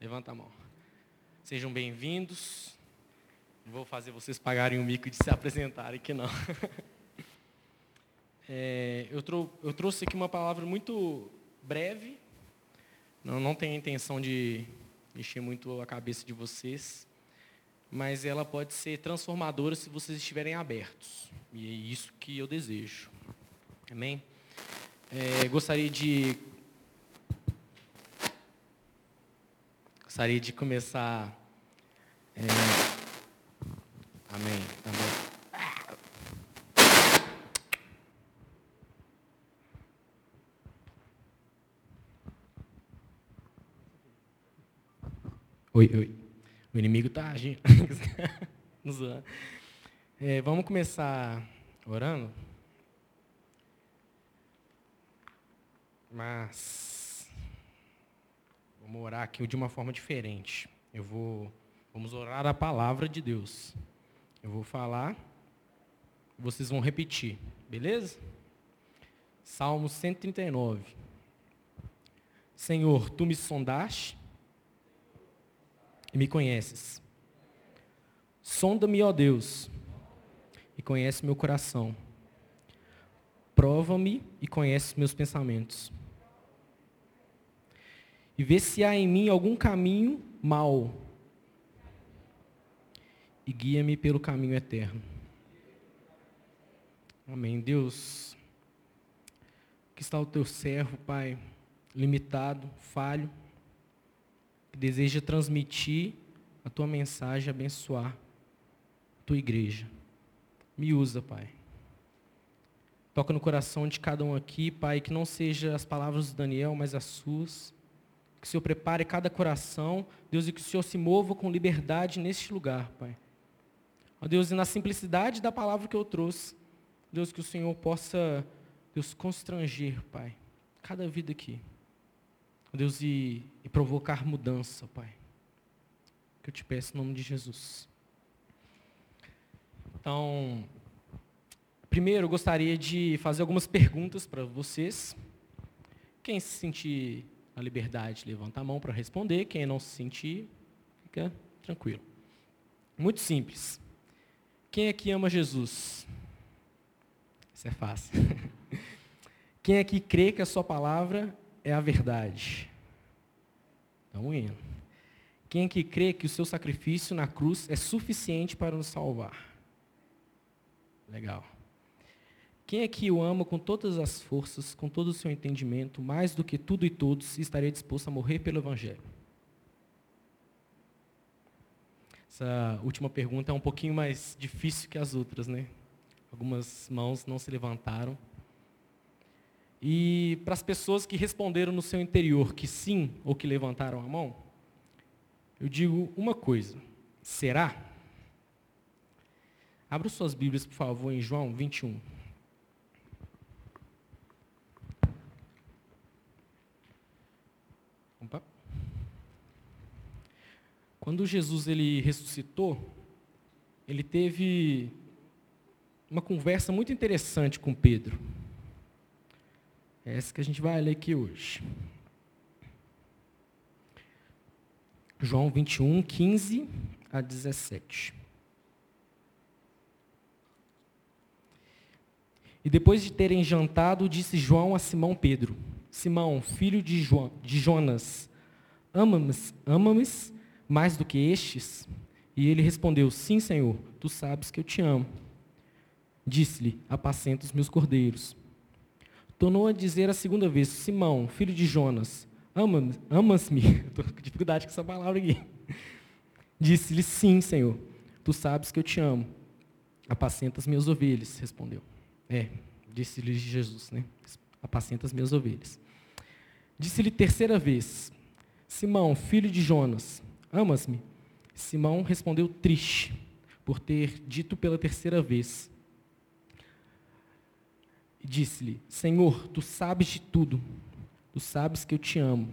Levanta a mão. Sejam bem-vindos. Não vou fazer vocês pagarem o mico de se apresentarem aqui, não. É, eu, trou eu, trouxe aqui uma palavra muito breve. Não, não tenho a intenção de mexer muito a cabeça de vocês. Mas ela pode ser transformadora se vocês estiverem abertos. E é isso que eu desejo. Amém? É, gostaria de Gostaria de começar. É... Amém. Amém. Oi, oi. O inimigo está agindo. é, vamos começar orando? Mas Vamos orar aqui de uma forma diferente. Eu vou, vamos orar a palavra de Deus. Eu vou falar, vocês vão repetir, beleza? Salmo 139. Senhor, tu me sondaste e me conheces. Sonda-me, ó Deus, e conhece meu coração. Prova-me e conhece meus pensamentos e vê se há em mim algum caminho mau. E guia-me pelo caminho eterno. Amém. Deus, que está o teu servo, Pai, limitado, falho, que deseja transmitir a tua mensagem, abençoar a tua igreja. Me usa, Pai. Toca no coração de cada um aqui, Pai, que não seja as palavras do Daniel, mas as suas que o Senhor prepare cada coração, Deus, e que o Senhor se mova com liberdade neste lugar, Pai. Ó Deus, e na simplicidade da palavra que eu trouxe, Deus, que o Senhor possa, Deus, constranger, Pai, cada vida aqui. Ó Deus, e, e provocar mudança, Pai. Que eu te peço em nome de Jesus. Então, primeiro eu gostaria de fazer algumas perguntas para vocês. Quem se sentir a liberdade, levanta a mão para responder. Quem não se sentir, fica tranquilo. Muito simples. Quem aqui ama Jesus? Isso é fácil. Quem aqui crê que a sua palavra é a verdade? Estamos indo. Quem aqui crê que o seu sacrifício na cruz é suficiente para nos salvar? Legal. Quem aqui o ama com todas as forças, com todo o seu entendimento, mais do que tudo e todos, estaria disposto a morrer pelo Evangelho? Essa última pergunta é um pouquinho mais difícil que as outras, né? Algumas mãos não se levantaram. E para as pessoas que responderam no seu interior que sim, ou que levantaram a mão, eu digo uma coisa: será? Abra suas Bíblias, por favor, em João 21. Quando Jesus ele ressuscitou, ele teve uma conversa muito interessante com Pedro. É essa que a gente vai ler aqui hoje. João 21, 15 a 17. E depois de terem jantado, disse João a Simão Pedro: Simão, filho de, João, de Jonas, ama-me ama mais do que estes? E ele respondeu, sim, Senhor, tu sabes que eu te amo. Disse-lhe, apacenta os meus cordeiros. Tornou a dizer a segunda vez, Simão, filho de Jonas, amas-me? Estou com dificuldade com essa palavra aqui. Disse-lhe, sim, Senhor, tu sabes que eu te amo. Apacenta as minhas ovelhas, respondeu. É, disse-lhe Jesus, né? Apacenta as minhas ovelhas. Disse-lhe terceira vez: Simão, filho de Jonas, amas-me? Simão respondeu triste por ter dito pela terceira vez. Disse-lhe: Senhor, tu sabes de tudo, tu sabes que eu te amo.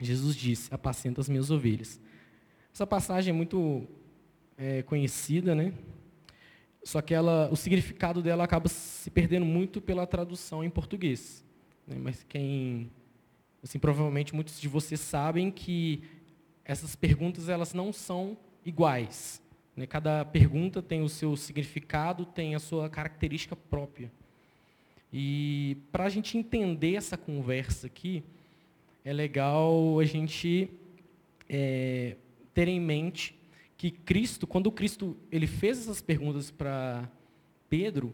Jesus disse: Apacenta as minhas ovelhas. Essa passagem é muito é, conhecida, né? Só que ela, o significado dela acaba se perdendo muito pela tradução em português. Né? Mas quem Assim, provavelmente muitos de vocês sabem que essas perguntas elas não são iguais. Né? Cada pergunta tem o seu significado, tem a sua característica própria. E para a gente entender essa conversa aqui, é legal a gente é, ter em mente que Cristo, quando Cristo ele fez essas perguntas para Pedro,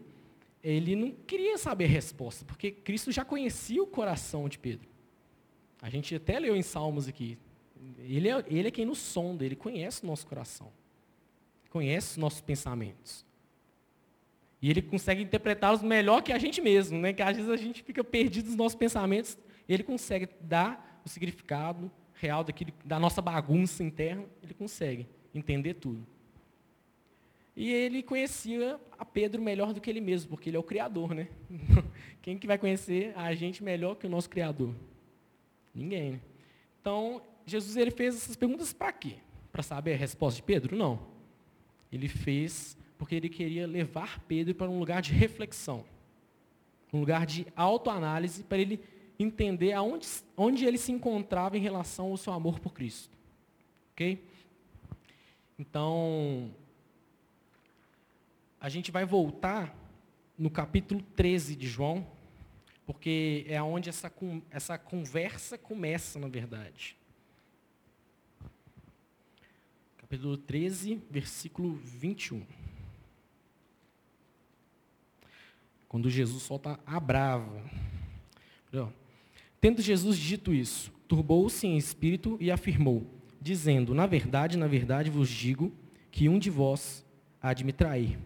ele não queria saber a resposta, porque Cristo já conhecia o coração de Pedro. A gente até leu em Salmos aqui. Ele é, ele é quem nos sonda, ele conhece o nosso coração, conhece os nossos pensamentos. E ele consegue interpretá-los melhor que a gente mesmo, né? que às vezes a gente fica perdido nos nossos pensamentos, ele consegue dar o significado real daquilo, da nossa bagunça interna, ele consegue entender tudo. E ele conhecia a Pedro melhor do que ele mesmo, porque ele é o Criador, né? Quem que vai conhecer a gente melhor que o nosso Criador? Ninguém. Né? Então, Jesus ele fez essas perguntas para quê? Para saber a resposta de Pedro? Não. Ele fez porque ele queria levar Pedro para um lugar de reflexão, um lugar de autoanálise, para ele entender aonde, onde ele se encontrava em relação ao seu amor por Cristo. Ok? Então, a gente vai voltar no capítulo 13 de João, porque é onde essa, essa conversa começa, na verdade. Capítulo 13, versículo 21. Quando Jesus solta a brava. Tendo Jesus dito isso, turbou-se em espírito e afirmou, dizendo: Na verdade, na verdade vos digo que um de vós há de me trair.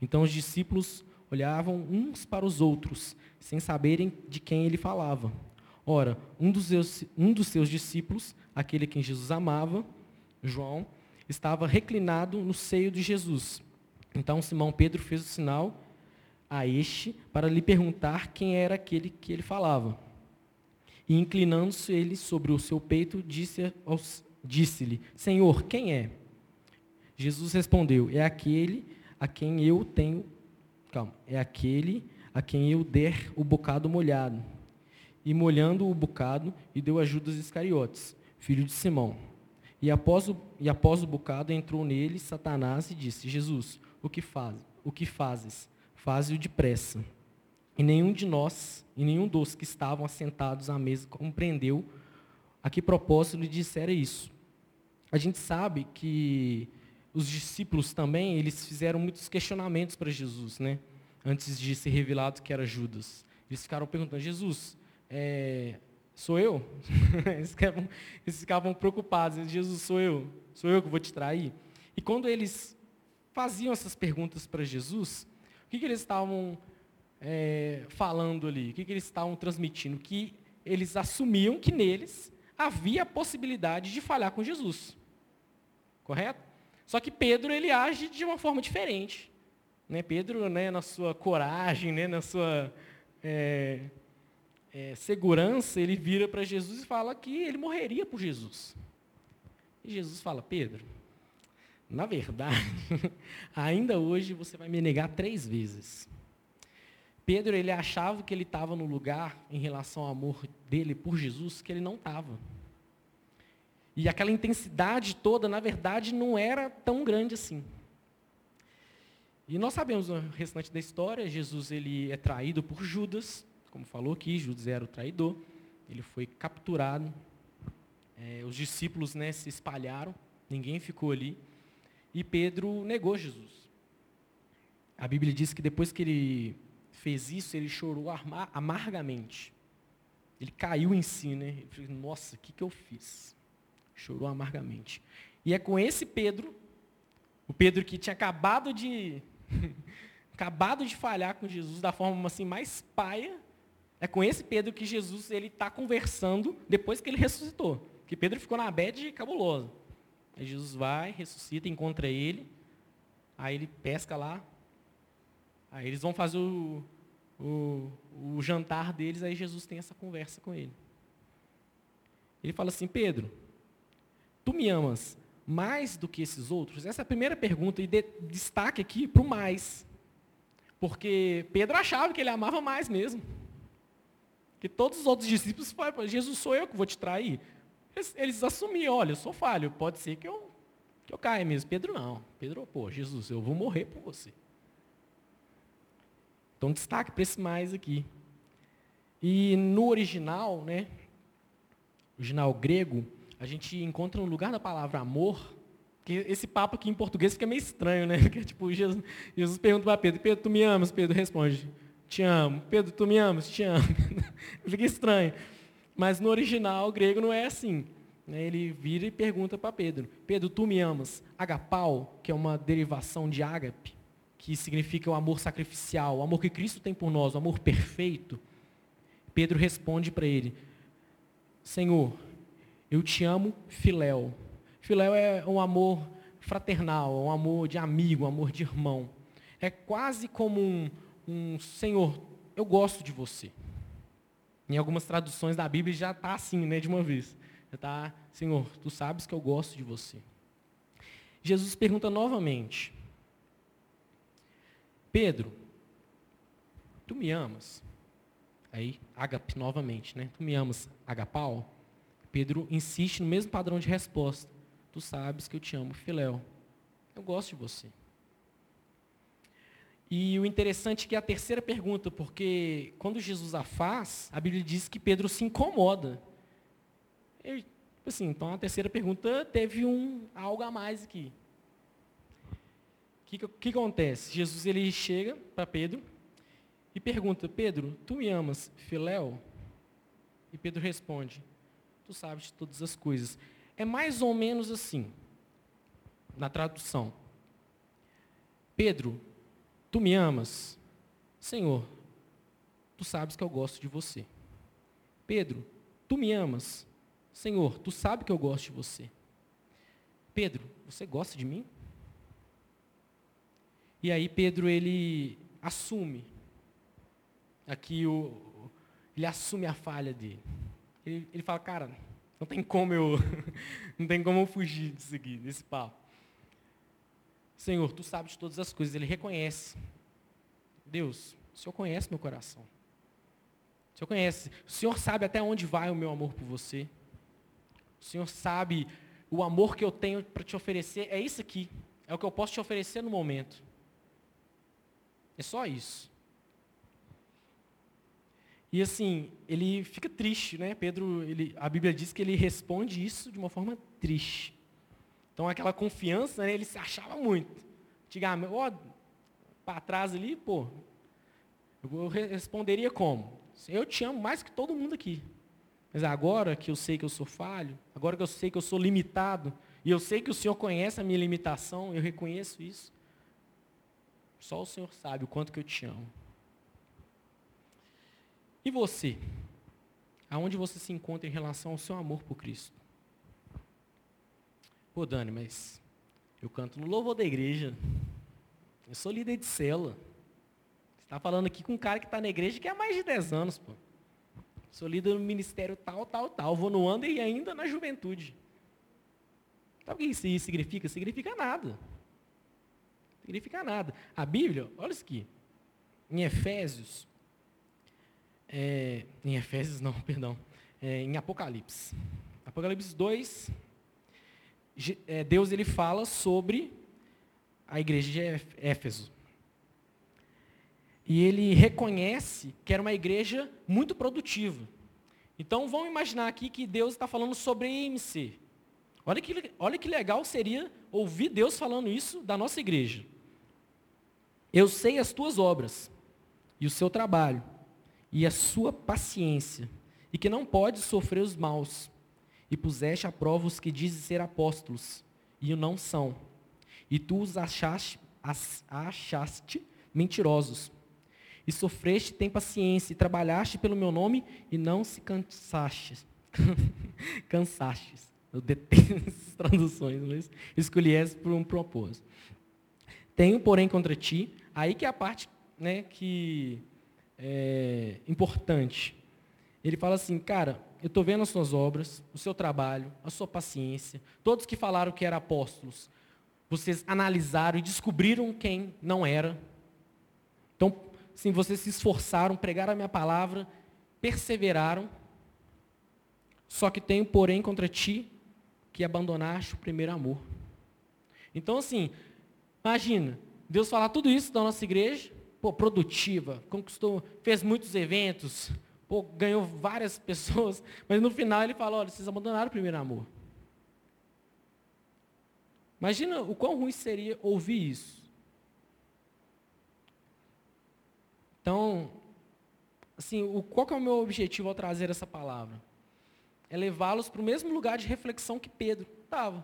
Então os discípulos olhavam uns para os outros, sem saberem de quem ele falava. Ora, um dos seus, um dos seus discípulos, aquele a quem Jesus amava, João, estava reclinado no seio de Jesus. Então Simão Pedro fez o sinal a este para lhe perguntar quem era aquele que ele falava. E inclinando-se ele sobre o seu peito, disse-lhe, disse Senhor, quem é? Jesus respondeu, é aquele a quem eu tenho, calma, é aquele a quem eu der o bocado molhado. E molhando o bocado, e deu a Judas Iscariotes, filho de Simão. E após o, e após o bocado entrou nele Satanás e disse, Jesus, o que faz? O que fazes? Faze-o depressa. E nenhum de nós, e nenhum dos que estavam assentados à mesa compreendeu a que propósito lhe dissera isso. A gente sabe que os discípulos também, eles fizeram muitos questionamentos para Jesus, né? Antes de ser revelado que era Judas. Eles ficaram perguntando, Jesus, é, sou eu? eles, ficavam, eles ficavam preocupados, Jesus, sou eu? Sou eu que vou te trair? E quando eles faziam essas perguntas para Jesus, o que, que eles estavam é, falando ali? O que, que eles estavam transmitindo? Que eles assumiam que neles havia a possibilidade de falhar com Jesus. Correto? Só que Pedro ele age de uma forma diferente. Né? Pedro, né, na sua coragem, né, na sua é, é, segurança, ele vira para Jesus e fala que ele morreria por Jesus. E Jesus fala, Pedro, na verdade, ainda hoje você vai me negar três vezes. Pedro ele achava que ele estava no lugar em relação ao amor dele por Jesus que ele não estava. E aquela intensidade toda, na verdade, não era tão grande assim. E nós sabemos o restante da história, Jesus ele é traído por Judas, como falou aqui, Judas era o traidor, ele foi capturado, é, os discípulos né, se espalharam, ninguém ficou ali, e Pedro negou Jesus. A Bíblia diz que depois que ele fez isso, ele chorou amargamente. Ele caiu em si, né? Ele falou, nossa, o que, que eu fiz? Chorou amargamente. E é com esse Pedro, o Pedro que tinha acabado de acabado de falhar com Jesus da forma assim mais paia, é com esse Pedro que Jesus ele está conversando depois que ele ressuscitou. Que Pedro ficou na bed cabulosa. Aí Jesus vai, ressuscita, encontra ele, aí ele pesca lá, Aí eles vão fazer o, o, o jantar deles, aí Jesus tem essa conversa com ele. Ele fala assim, Pedro, tu me amas mais do que esses outros? Essa é a primeira pergunta, e de, destaque aqui para o mais. Porque Pedro achava que ele amava mais mesmo. Que todos os outros discípulos falaram, Jesus, sou eu que vou te trair. eles, eles assumiam, olha, eu sou falho, pode ser que eu, que eu caia mesmo. Pedro não. Pedro, pô, Jesus, eu vou morrer por você. Então destaque para esse mais aqui. E no original, né, original grego, a gente encontra no lugar da palavra amor, que esse papo aqui em português fica meio estranho, né? Porque, tipo, Jesus, Jesus pergunta para Pedro, Pedro, tu me amas? Pedro responde, te amo. Pedro, tu me amas? Te amo. fica estranho. Mas no original grego não é assim. Né? Ele vira e pergunta para Pedro, Pedro, tu me amas? Agapau, que é uma derivação de ágape, que significa o amor sacrificial, o amor que Cristo tem por nós, o amor perfeito. Pedro responde para ele, Senhor, eu te amo, filéu. Filéu é um amor fraternal, um amor de amigo, um amor de irmão. É quase como um, um Senhor, eu gosto de você. Em algumas traduções da Bíblia já está assim, né, de uma vez. Já está, Senhor, tu sabes que eu gosto de você. Jesus pergunta novamente, Pedro, tu me amas? Aí, agape novamente, né? Tu me amas, agapau? Pedro insiste no mesmo padrão de resposta. Tu sabes que eu te amo, filéu. Eu gosto de você. E o interessante é que é a terceira pergunta, porque quando Jesus a faz, a Bíblia diz que Pedro se incomoda. Ele, tipo assim, então a terceira pergunta teve um algo a mais aqui. O que, que, acontece? Jesus ele chega para Pedro e pergunta, Pedro, tu me amas, filéu? E Pedro responde, tu sabes de todas as coisas. É mais ou menos assim, na tradução. Pedro, tu me amas? Senhor, tu sabes que eu gosto de você. Pedro, tu me amas? Senhor, tu sabes que eu gosto de você. Pedro, você gosta de mim? E aí Pedro ele assume aqui o, ele assume a falha dele. Ele, ele fala, cara, não tem como eu não tem como eu fugir disso aqui, desse papo. Senhor, tu sabes todas as coisas. Ele reconhece. Deus, o Senhor conhece meu coração. O Senhor conhece. O Senhor sabe até onde vai o meu amor por você. O Senhor sabe o amor que eu tenho para te oferecer. É isso aqui. É o que eu posso te oferecer no momento. É só isso. E assim, ele fica triste, né? Pedro, ele, a Bíblia diz que ele responde isso de uma forma triste. Então aquela confiança, né, ele se achava muito. Antigamente, ó, para trás ali, pô, eu responderia como? Eu te amo mais que todo mundo aqui. Mas agora que eu sei que eu sou falho, agora que eu sei que eu sou limitado, e eu sei que o Senhor conhece a minha limitação, eu reconheço isso. Só o Senhor sabe o quanto que eu te amo. E você? Aonde você se encontra em relação ao seu amor por Cristo? Pô, Dani, mas eu canto no louvor da igreja. Eu sou líder de cela. Você está falando aqui com um cara que está na igreja que há mais de 10 anos, pô. Sou líder no ministério tal, tal, tal. Vou no anda e ainda na juventude. Sabe o que isso significa? Significa nada. Significa nada. A Bíblia, olha isso aqui. Em Efésios, é, em Efésios não, perdão, é, em Apocalipse. Apocalipse 2, é, Deus ele fala sobre a igreja de Éfeso. E ele reconhece que era uma igreja muito produtiva. Então vamos imaginar aqui que Deus está falando sobre a IMC. Olha que, olha que legal seria ouvir Deus falando isso da nossa igreja. Eu sei as tuas obras e o seu trabalho e a sua paciência, e que não pode sofrer os maus, e puseste a prova os que dizem ser apóstolos, e o não são, e tu os achaste, as, achaste mentirosos, e sofreste, tem paciência, e trabalhaste pelo meu nome, e não se cansaste. cansaste. Eu detesto essas traduções, mas escolhi essa por um propósito. Tenho, porém, contra ti, aí que é a parte né, que é, importante. Ele fala assim, cara, eu estou vendo as suas obras, o seu trabalho, a sua paciência. Todos que falaram que eram apóstolos, vocês analisaram e descobriram quem não era. Então, sim, vocês se esforçaram, pregaram a minha palavra, perseveraram. Só que tenho, porém, contra ti que abandonaste o primeiro amor. Então, assim, imagina, Deus falar tudo isso da nossa igreja, pô, produtiva, conquistou, fez muitos eventos, pô, ganhou várias pessoas, mas no final ele fala, olha, vocês abandonaram o primeiro amor. Imagina o quão ruim seria ouvir isso. Então, assim, o, qual é o meu objetivo ao trazer essa palavra? É levá-los para o mesmo lugar de reflexão que Pedro estava.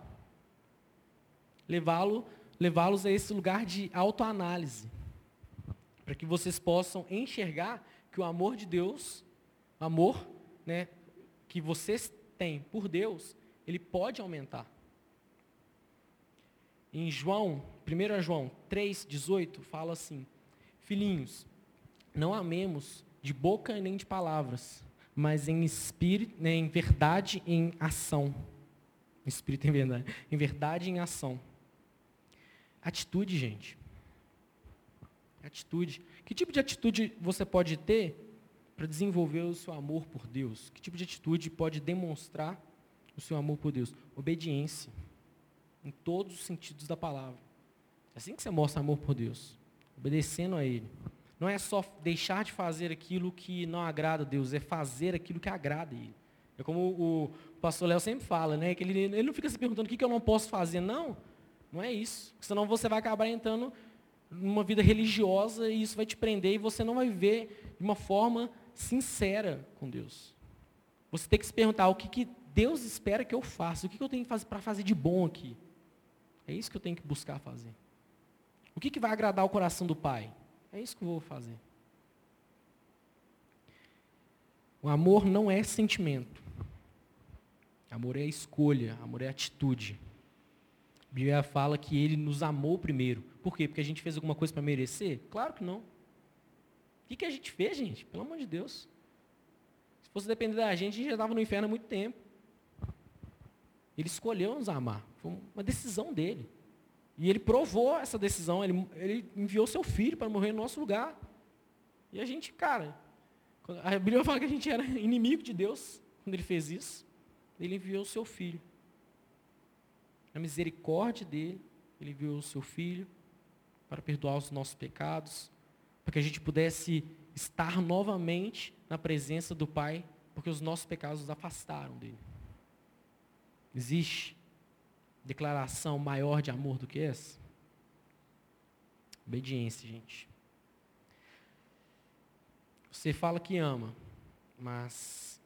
Levá-lo, levá-los a esse lugar de autoanálise. Para que vocês possam enxergar que o amor de Deus, o amor né, que vocês têm por Deus, ele pode aumentar. Em João, 1 João 3,18, fala assim: Filhinhos, não amemos de boca nem de palavras, mas em espírito, né, em verdade em ação. Espírito em verdade. Em verdade em ação. Atitude, gente. Atitude. Que tipo de atitude você pode ter para desenvolver o seu amor por Deus? Que tipo de atitude pode demonstrar o seu amor por Deus? Obediência em todos os sentidos da palavra. É assim que você mostra amor por Deus, obedecendo a Ele. Não é só deixar de fazer aquilo que não agrada a Deus, é fazer aquilo que agrada a Ele. É como o pastor Léo sempre fala, né? Que ele, ele não fica se perguntando o que, que eu não posso fazer. Não, não é isso. Senão você vai acabar entrando numa vida religiosa e isso vai te prender e você não vai viver de uma forma sincera com Deus. Você tem que se perguntar o que, que Deus espera que eu faça, o que, que eu tenho que fazer para fazer de bom aqui. É isso que eu tenho que buscar fazer. O que, que vai agradar o coração do Pai? É isso que eu vou fazer. O amor não é sentimento. Amor é escolha, amor é atitude. A Bíblia fala que ele nos amou primeiro. Por quê? Porque a gente fez alguma coisa para merecer? Claro que não. O que, que a gente fez, gente? Pelo amor de Deus. Se fosse depender da gente, a gente já estava no inferno há muito tempo. Ele escolheu nos amar. Foi uma decisão dele. E ele provou essa decisão. Ele, ele enviou seu filho para morrer no nosso lugar. E a gente, cara, a Bíblia fala que a gente era inimigo de Deus quando ele fez isso. Ele enviou seu filho. Na misericórdia dele, ele enviou o seu filho para perdoar os nossos pecados, para que a gente pudesse estar novamente na presença do Pai, porque os nossos pecados nos afastaram dele. Existe declaração maior de amor do que essa? Obediência, gente. Você fala que ama, mas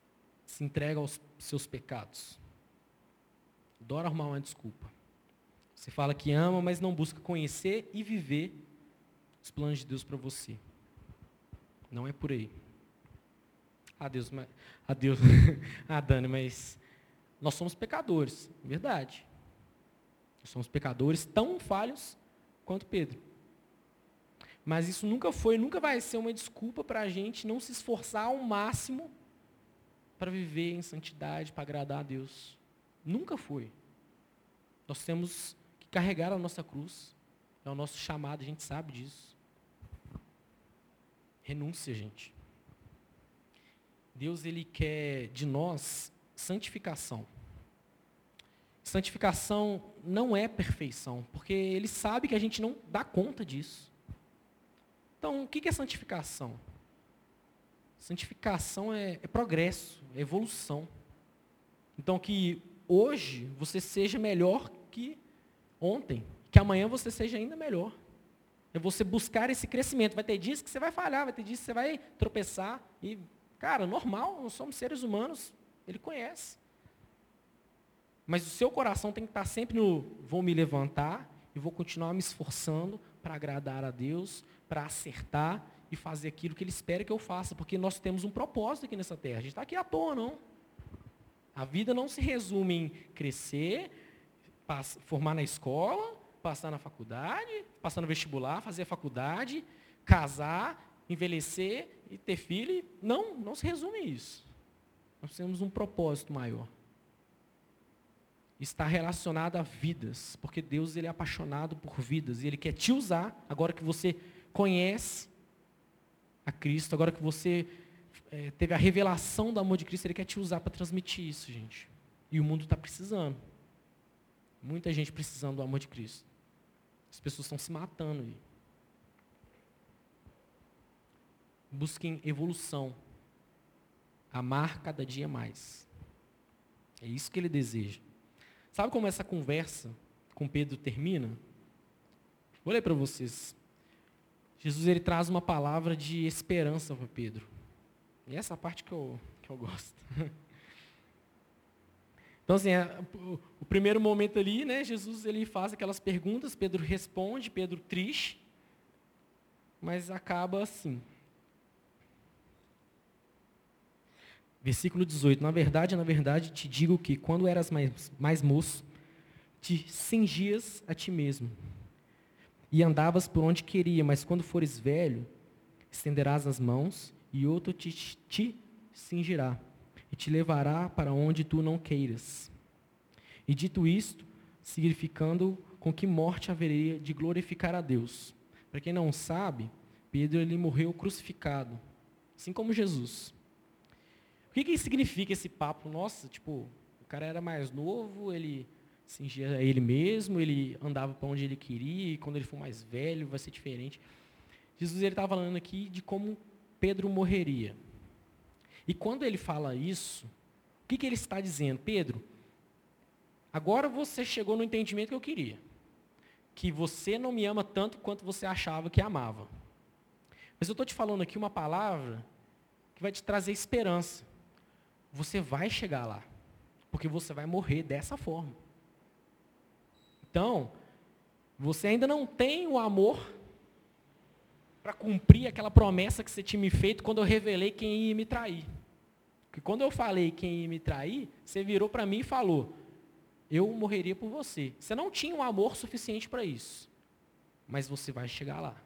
se entrega aos seus pecados. Adora arrumar uma desculpa. Você fala que ama, mas não busca conhecer e viver os planos de Deus para você. Não é por aí. Ah, Deus, mas, ah, Deus, ah, Dani, mas nós somos pecadores, verdade. Nós somos pecadores tão falhos quanto Pedro. Mas isso nunca foi, nunca vai ser uma desculpa para a gente não se esforçar ao máximo para viver em santidade, para agradar a Deus. Nunca foi. Nós temos que carregar a nossa cruz. É o nosso chamado, a gente sabe disso. Renúncia, gente. Deus, Ele quer de nós santificação. Santificação não é perfeição, porque Ele sabe que a gente não dá conta disso. Então, o que é santificação? Santificação é, é progresso, é evolução. Então, que hoje você seja melhor que ontem, que amanhã você seja ainda melhor. É você buscar esse crescimento. Vai ter dias que você vai falhar, vai ter dias que você vai tropeçar. E, cara, normal, nós somos seres humanos, ele conhece. Mas o seu coração tem que estar sempre no vou me levantar e vou continuar me esforçando para agradar a Deus, para acertar e fazer aquilo que Ele espera que eu faça, porque nós temos um propósito aqui nessa terra. A gente está aqui à toa, não. A vida não se resume em crescer, formar na escola, passar na faculdade, passar no vestibular, fazer a faculdade, casar, envelhecer e ter filho. Não, não se resume a isso. Nós temos um propósito maior. Está relacionado a vidas, porque Deus ele é apaixonado por vidas e Ele quer te usar, agora que você conhece a Cristo, agora que você é, teve a revelação do amor de Cristo, Ele quer te usar para transmitir isso, gente. E o mundo está precisando. Muita gente precisando do amor de Cristo. As pessoas estão se matando. Aí. Busquem evolução. Amar cada dia mais. É isso que ele deseja. Sabe como essa conversa com Pedro termina? Vou ler para vocês. Jesus ele traz uma palavra de esperança para Pedro. E essa parte que eu, que eu gosto. Então, assim, é, o primeiro momento ali, né, Jesus ele faz aquelas perguntas, Pedro responde, Pedro triste, mas acaba assim. Versículo 18. Na verdade, na verdade, te digo que quando eras mais, mais moço, te cingias a ti mesmo e andavas por onde queria, mas quando fores velho, estenderás as mãos e outro te, te cingirá e te levará para onde tu não queiras. E dito isto, significando com que morte haveria de glorificar a Deus. Para quem não sabe, Pedro ele morreu crucificado, assim como Jesus. O que, que significa esse papo? Nossa, tipo, o cara era mais novo, ele cingia ele mesmo, ele andava para onde ele queria, e quando ele for mais velho vai ser diferente. Jesus estava falando aqui de como Pedro morreria. E quando ele fala isso, o que, que ele está dizendo? Pedro, agora você chegou no entendimento que eu queria. Que você não me ama tanto quanto você achava que amava. Mas eu estou te falando aqui uma palavra que vai te trazer esperança. Você vai chegar lá. Porque você vai morrer dessa forma. Então, você ainda não tem o amor para cumprir aquela promessa que você tinha me feito quando eu revelei quem ia me trair. Porque quando eu falei quem ia me trair, você virou para mim e falou: Eu morreria por você. Você não tinha um amor suficiente para isso. Mas você vai chegar lá.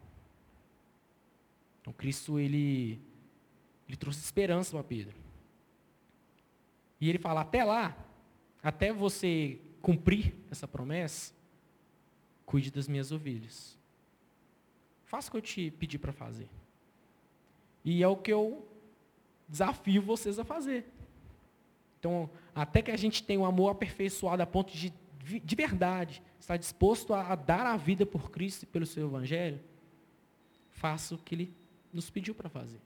Então Cristo ele ele trouxe esperança para Pedro. E ele fala: até lá, até você cumprir essa promessa, cuide das minhas ovelhas. Faça o que eu te pedi para fazer. E é o que eu desafio vocês a fazer. Então, até que a gente tenha um amor aperfeiçoado a ponto de, de verdade, estar disposto a, a dar a vida por Cristo e pelo seu Evangelho, faça o que Ele nos pediu para fazer.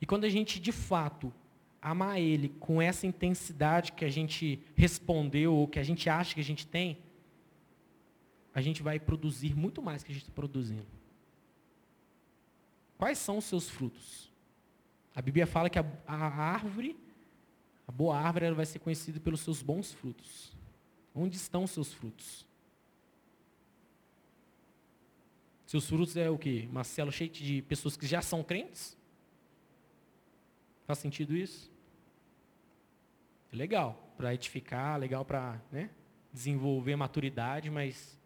E quando a gente, de fato, amar Ele com essa intensidade que a gente respondeu, ou que a gente acha que a gente tem, a gente vai produzir muito mais que a gente está produzindo. Quais são os seus frutos? A Bíblia fala que a, a árvore, a boa árvore, ela vai ser conhecida pelos seus bons frutos. Onde estão os seus frutos? Seus frutos é o quê? Uma célula cheia de pessoas que já são crentes? Faz sentido isso? Legal para edificar, legal para né, desenvolver maturidade, mas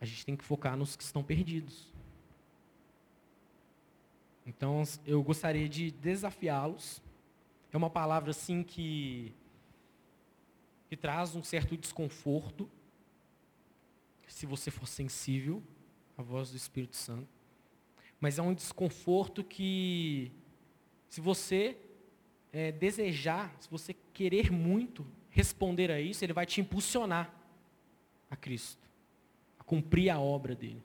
a gente tem que focar nos que estão perdidos. Então, eu gostaria de desafiá-los. É uma palavra assim que que traz um certo desconforto, se você for sensível à voz do Espírito Santo. Mas é um desconforto que, se você é, desejar, se você querer muito responder a isso, ele vai te impulsionar a Cristo cumprir a obra dele.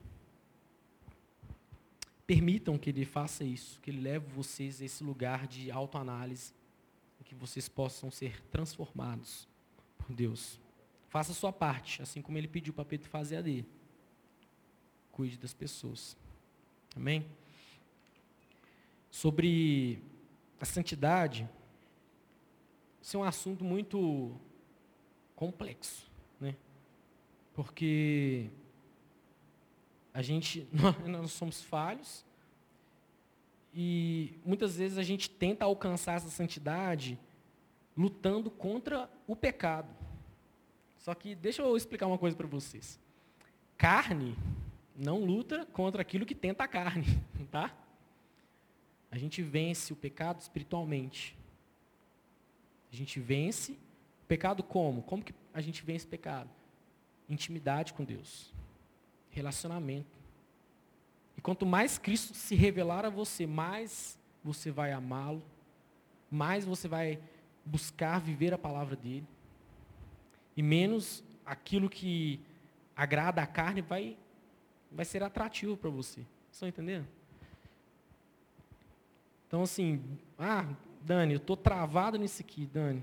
Permitam que ele faça isso, que ele leve vocês a esse lugar de autoanálise, que vocês possam ser transformados por Deus. Faça a sua parte, assim como ele pediu para Pedro fazer a dele. Cuide das pessoas. Amém? Sobre a santidade, isso é um assunto muito complexo, né? Porque a gente, nós somos falhos e muitas vezes a gente tenta alcançar essa santidade lutando contra o pecado. Só que deixa eu explicar uma coisa para vocês. Carne não luta contra aquilo que tenta a carne, tá? A gente vence o pecado espiritualmente. A gente vence o pecado como? Como que a gente vence o pecado? Intimidade com Deus relacionamento. E quanto mais Cristo se revelar a você, mais você vai amá-lo, mais você vai buscar viver a palavra dele, e menos aquilo que agrada a carne vai, vai ser atrativo para você. Estão entendendo? Então, assim, ah, Dani, eu estou travado nisso aqui, Dani.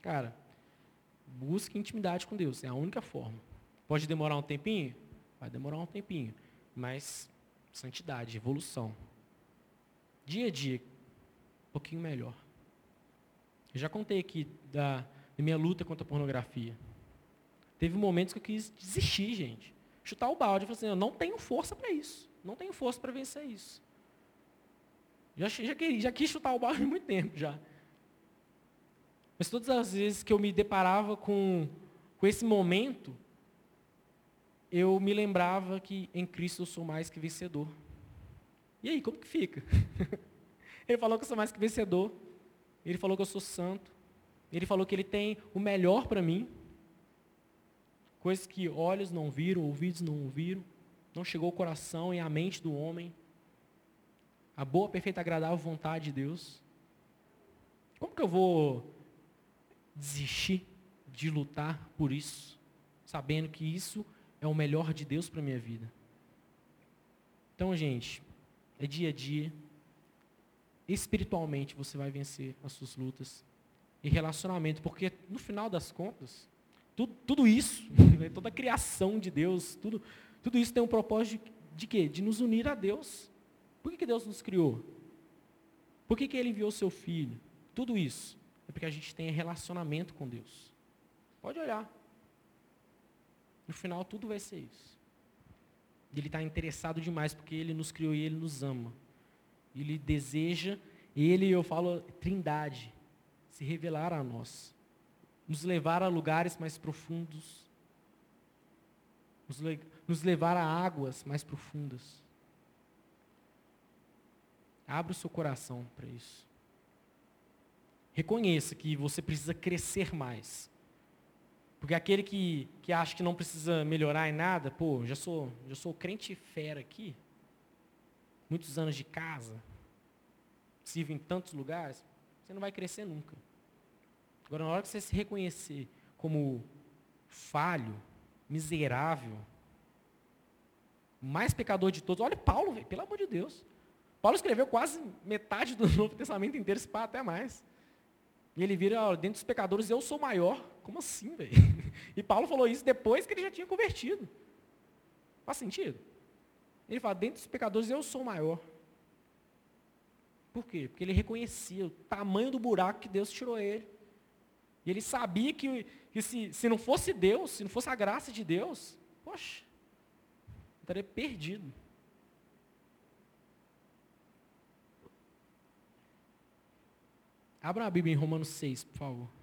Cara, busque intimidade com Deus, é a única forma. Pode demorar um tempinho? Vai demorar um tempinho. Mas santidade, evolução. Dia a dia, um pouquinho melhor. Eu já contei aqui da, da minha luta contra a pornografia. Teve momentos que eu quis desistir, gente. Chutar o balde. Eu falei assim, eu não tenho força para isso. Não tenho força para vencer isso. Já, já, queria, já quis chutar o balde há muito tempo já. Mas todas as vezes que eu me deparava com, com esse momento, eu me lembrava que em Cristo eu sou mais que vencedor. E aí, como que fica? Ele falou que eu sou mais que vencedor. Ele falou que eu sou santo. Ele falou que ele tem o melhor para mim. Coisas que olhos não viram, ouvidos não ouviram, não chegou ao coração e à mente do homem. A boa, perfeita, agradável vontade de Deus. Como que eu vou desistir de lutar por isso, sabendo que isso é o melhor de Deus para a minha vida. Então, gente, é dia a dia. Espiritualmente você vai vencer as suas lutas. E relacionamento, porque no final das contas, tudo, tudo isso, né, toda a criação de Deus, tudo, tudo isso tem um propósito de, de quê? De nos unir a Deus. Por que, que Deus nos criou? Por que, que Ele enviou seu Filho? Tudo isso é porque a gente tem relacionamento com Deus. Pode olhar. No final, tudo vai ser isso. Ele está interessado demais, porque Ele nos criou e Ele nos ama. Ele deseja, Ele, eu falo, trindade, se revelar a nós. Nos levar a lugares mais profundos. Nos, le nos levar a águas mais profundas. Abra o seu coração para isso. Reconheça que você precisa crescer mais. Porque aquele que, que acha que não precisa melhorar em nada, pô, já sou, já sou crente fera aqui, muitos anos de casa, sirvo em tantos lugares, você não vai crescer nunca. Agora, na hora que você se reconhecer como falho, miserável, mais pecador de todos, olha Paulo, véio, pelo amor de Deus. Paulo escreveu quase metade do Novo Testamento inteiro, se pá, até mais. E ele vira, ó, dentro dos pecadores, eu sou maior. Como assim, velho? E Paulo falou isso depois que ele já tinha convertido. Faz sentido? Ele fala, dentro dos pecadores, eu sou maior. Por quê? Porque ele reconhecia o tamanho do buraco que Deus tirou ele. E ele sabia que, que se, se não fosse Deus, se não fosse a graça de Deus, poxa, estaria perdido. Abra a Bíblia em Romanos 6, por favor.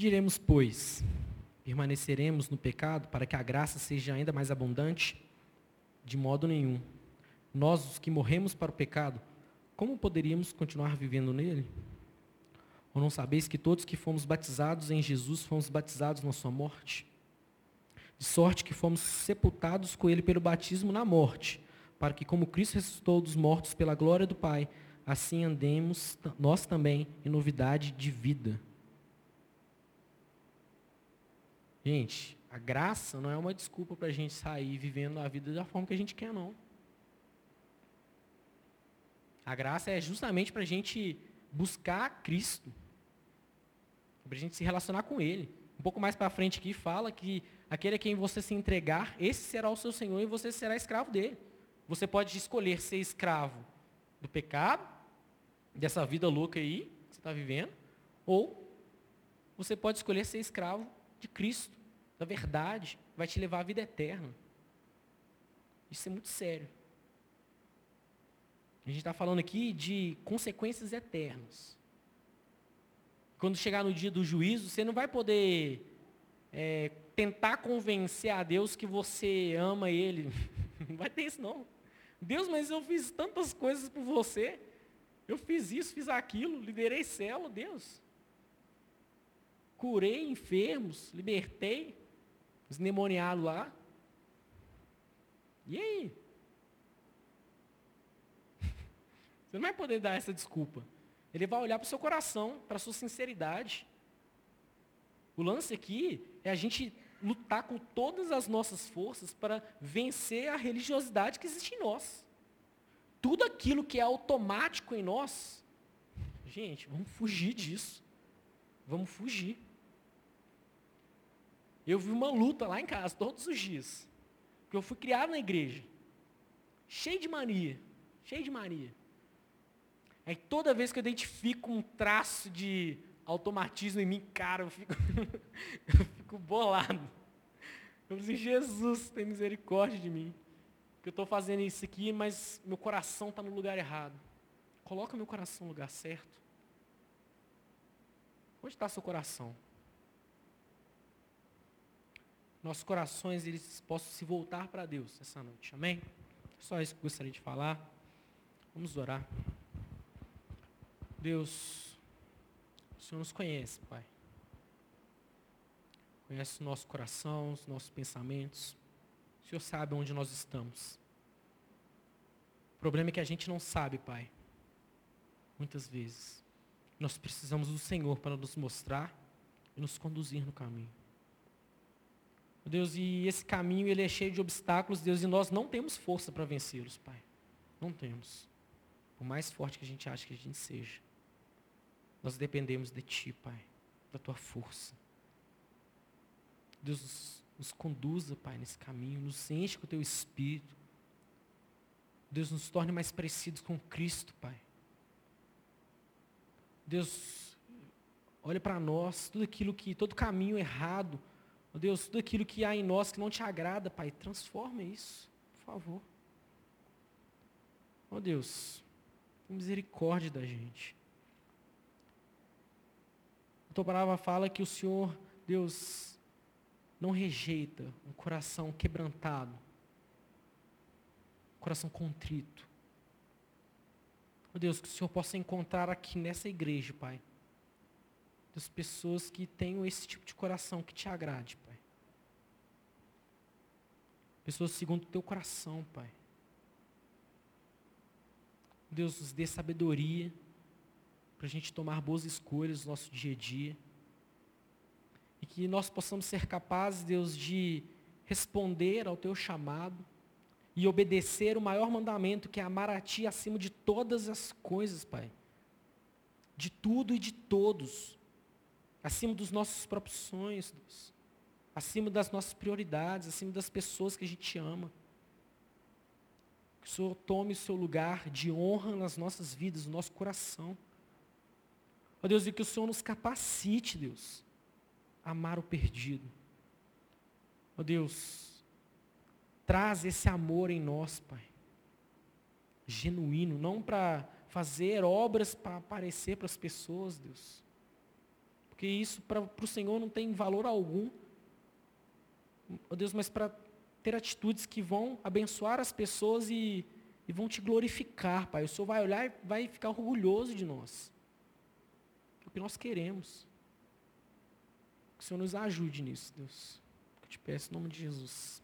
Diremos, pois? Permaneceremos no pecado para que a graça seja ainda mais abundante? De modo nenhum. Nós, os que morremos para o pecado, como poderíamos continuar vivendo nele? Ou não sabeis que todos que fomos batizados em Jesus fomos batizados na sua morte? De sorte que fomos sepultados com ele pelo batismo na morte, para que, como Cristo ressuscitou dos mortos pela glória do Pai, assim andemos nós também em novidade de vida. Gente, a graça não é uma desculpa para a gente sair vivendo a vida da forma que a gente quer, não. A graça é justamente para a gente buscar Cristo, para a gente se relacionar com Ele. Um pouco mais para frente aqui fala que aquele a quem você se entregar, esse será o seu Senhor e você será escravo dele. Você pode escolher ser escravo do pecado, dessa vida louca aí que você está vivendo, ou você pode escolher ser escravo de Cristo, da verdade, vai te levar à vida eterna. Isso é muito sério. A gente está falando aqui de consequências eternas. Quando chegar no dia do juízo, você não vai poder é, tentar convencer a Deus que você ama Ele. Não vai ter isso não. Deus, mas eu fiz tantas coisas por você. Eu fiz isso, fiz aquilo, liderei célula, Deus. Curei enfermos, libertei os endemoniados lá. E aí? Você não vai poder dar essa desculpa. Ele vai olhar para o seu coração, para a sua sinceridade. O lance aqui é a gente lutar com todas as nossas forças para vencer a religiosidade que existe em nós. Tudo aquilo que é automático em nós, gente, vamos fugir disso. Vamos fugir. Eu vi uma luta lá em casa todos os dias. Porque eu fui criado na igreja. Cheio de mania. Cheio de mania. Aí toda vez que eu identifico um traço de automatismo em mim, cara, eu fico, eu fico bolado. Eu disse, assim, Jesus, tem misericórdia de mim. Que eu estou fazendo isso aqui, mas meu coração está no lugar errado. Coloca meu coração no lugar certo. Onde está seu coração? Nossos corações, eles possam se voltar para Deus essa noite. Amém? Só isso que eu gostaria de falar. Vamos orar. Deus, o Senhor nos conhece, Pai. Conhece o nosso coração, os nossos pensamentos. O Senhor sabe onde nós estamos. O problema é que a gente não sabe, Pai. Muitas vezes. Nós precisamos do Senhor para nos mostrar e nos conduzir no caminho. Deus, e esse caminho ele é cheio de obstáculos, Deus, e nós não temos força para vencê-los, Pai. Não temos. Por mais forte que a gente acha que a gente seja. Nós dependemos de Ti, Pai, da Tua força. Deus nos, nos conduza, Pai, nesse caminho, nos enche com o Teu Espírito. Deus nos torne mais parecidos com Cristo, Pai. Deus, olha para nós, tudo aquilo que, todo caminho errado, oh Deus, tudo aquilo que há em nós que não te agrada, Pai, transforma isso, por favor. Ó oh Deus, tem misericórdia da gente. A tua palavra fala que o Senhor, Deus, não rejeita um coração quebrantado, um coração contrito. Oh Deus, que o Senhor possa encontrar aqui nessa igreja, Pai, das pessoas que tenham esse tipo de coração que te agrade, Pai. Pessoas segundo o teu coração, Pai. Deus nos dê sabedoria para a gente tomar boas escolhas no nosso dia a dia. E que nós possamos ser capazes, Deus, de responder ao teu chamado e obedecer o maior mandamento, que é amar a Ti acima de todas as coisas, Pai. De tudo e de todos. Acima dos nossos próprios sonhos, Deus. Acima das nossas prioridades, acima das pessoas que a gente ama. Que o Senhor tome o seu lugar de honra nas nossas vidas, no nosso coração. Ó Deus, e que o Senhor nos capacite, Deus, a amar o perdido. Ó Deus, traz esse amor em nós, Pai. Genuíno, não para fazer obras para aparecer para as pessoas, Deus. Porque isso para o Senhor não tem valor algum. Ó Deus, mas para ter atitudes que vão abençoar as pessoas e, e vão te glorificar, Pai. O Senhor vai olhar e vai ficar orgulhoso de nós o que nós queremos. Que o Senhor nos ajude nisso, Deus. Eu te peço em nome de Jesus.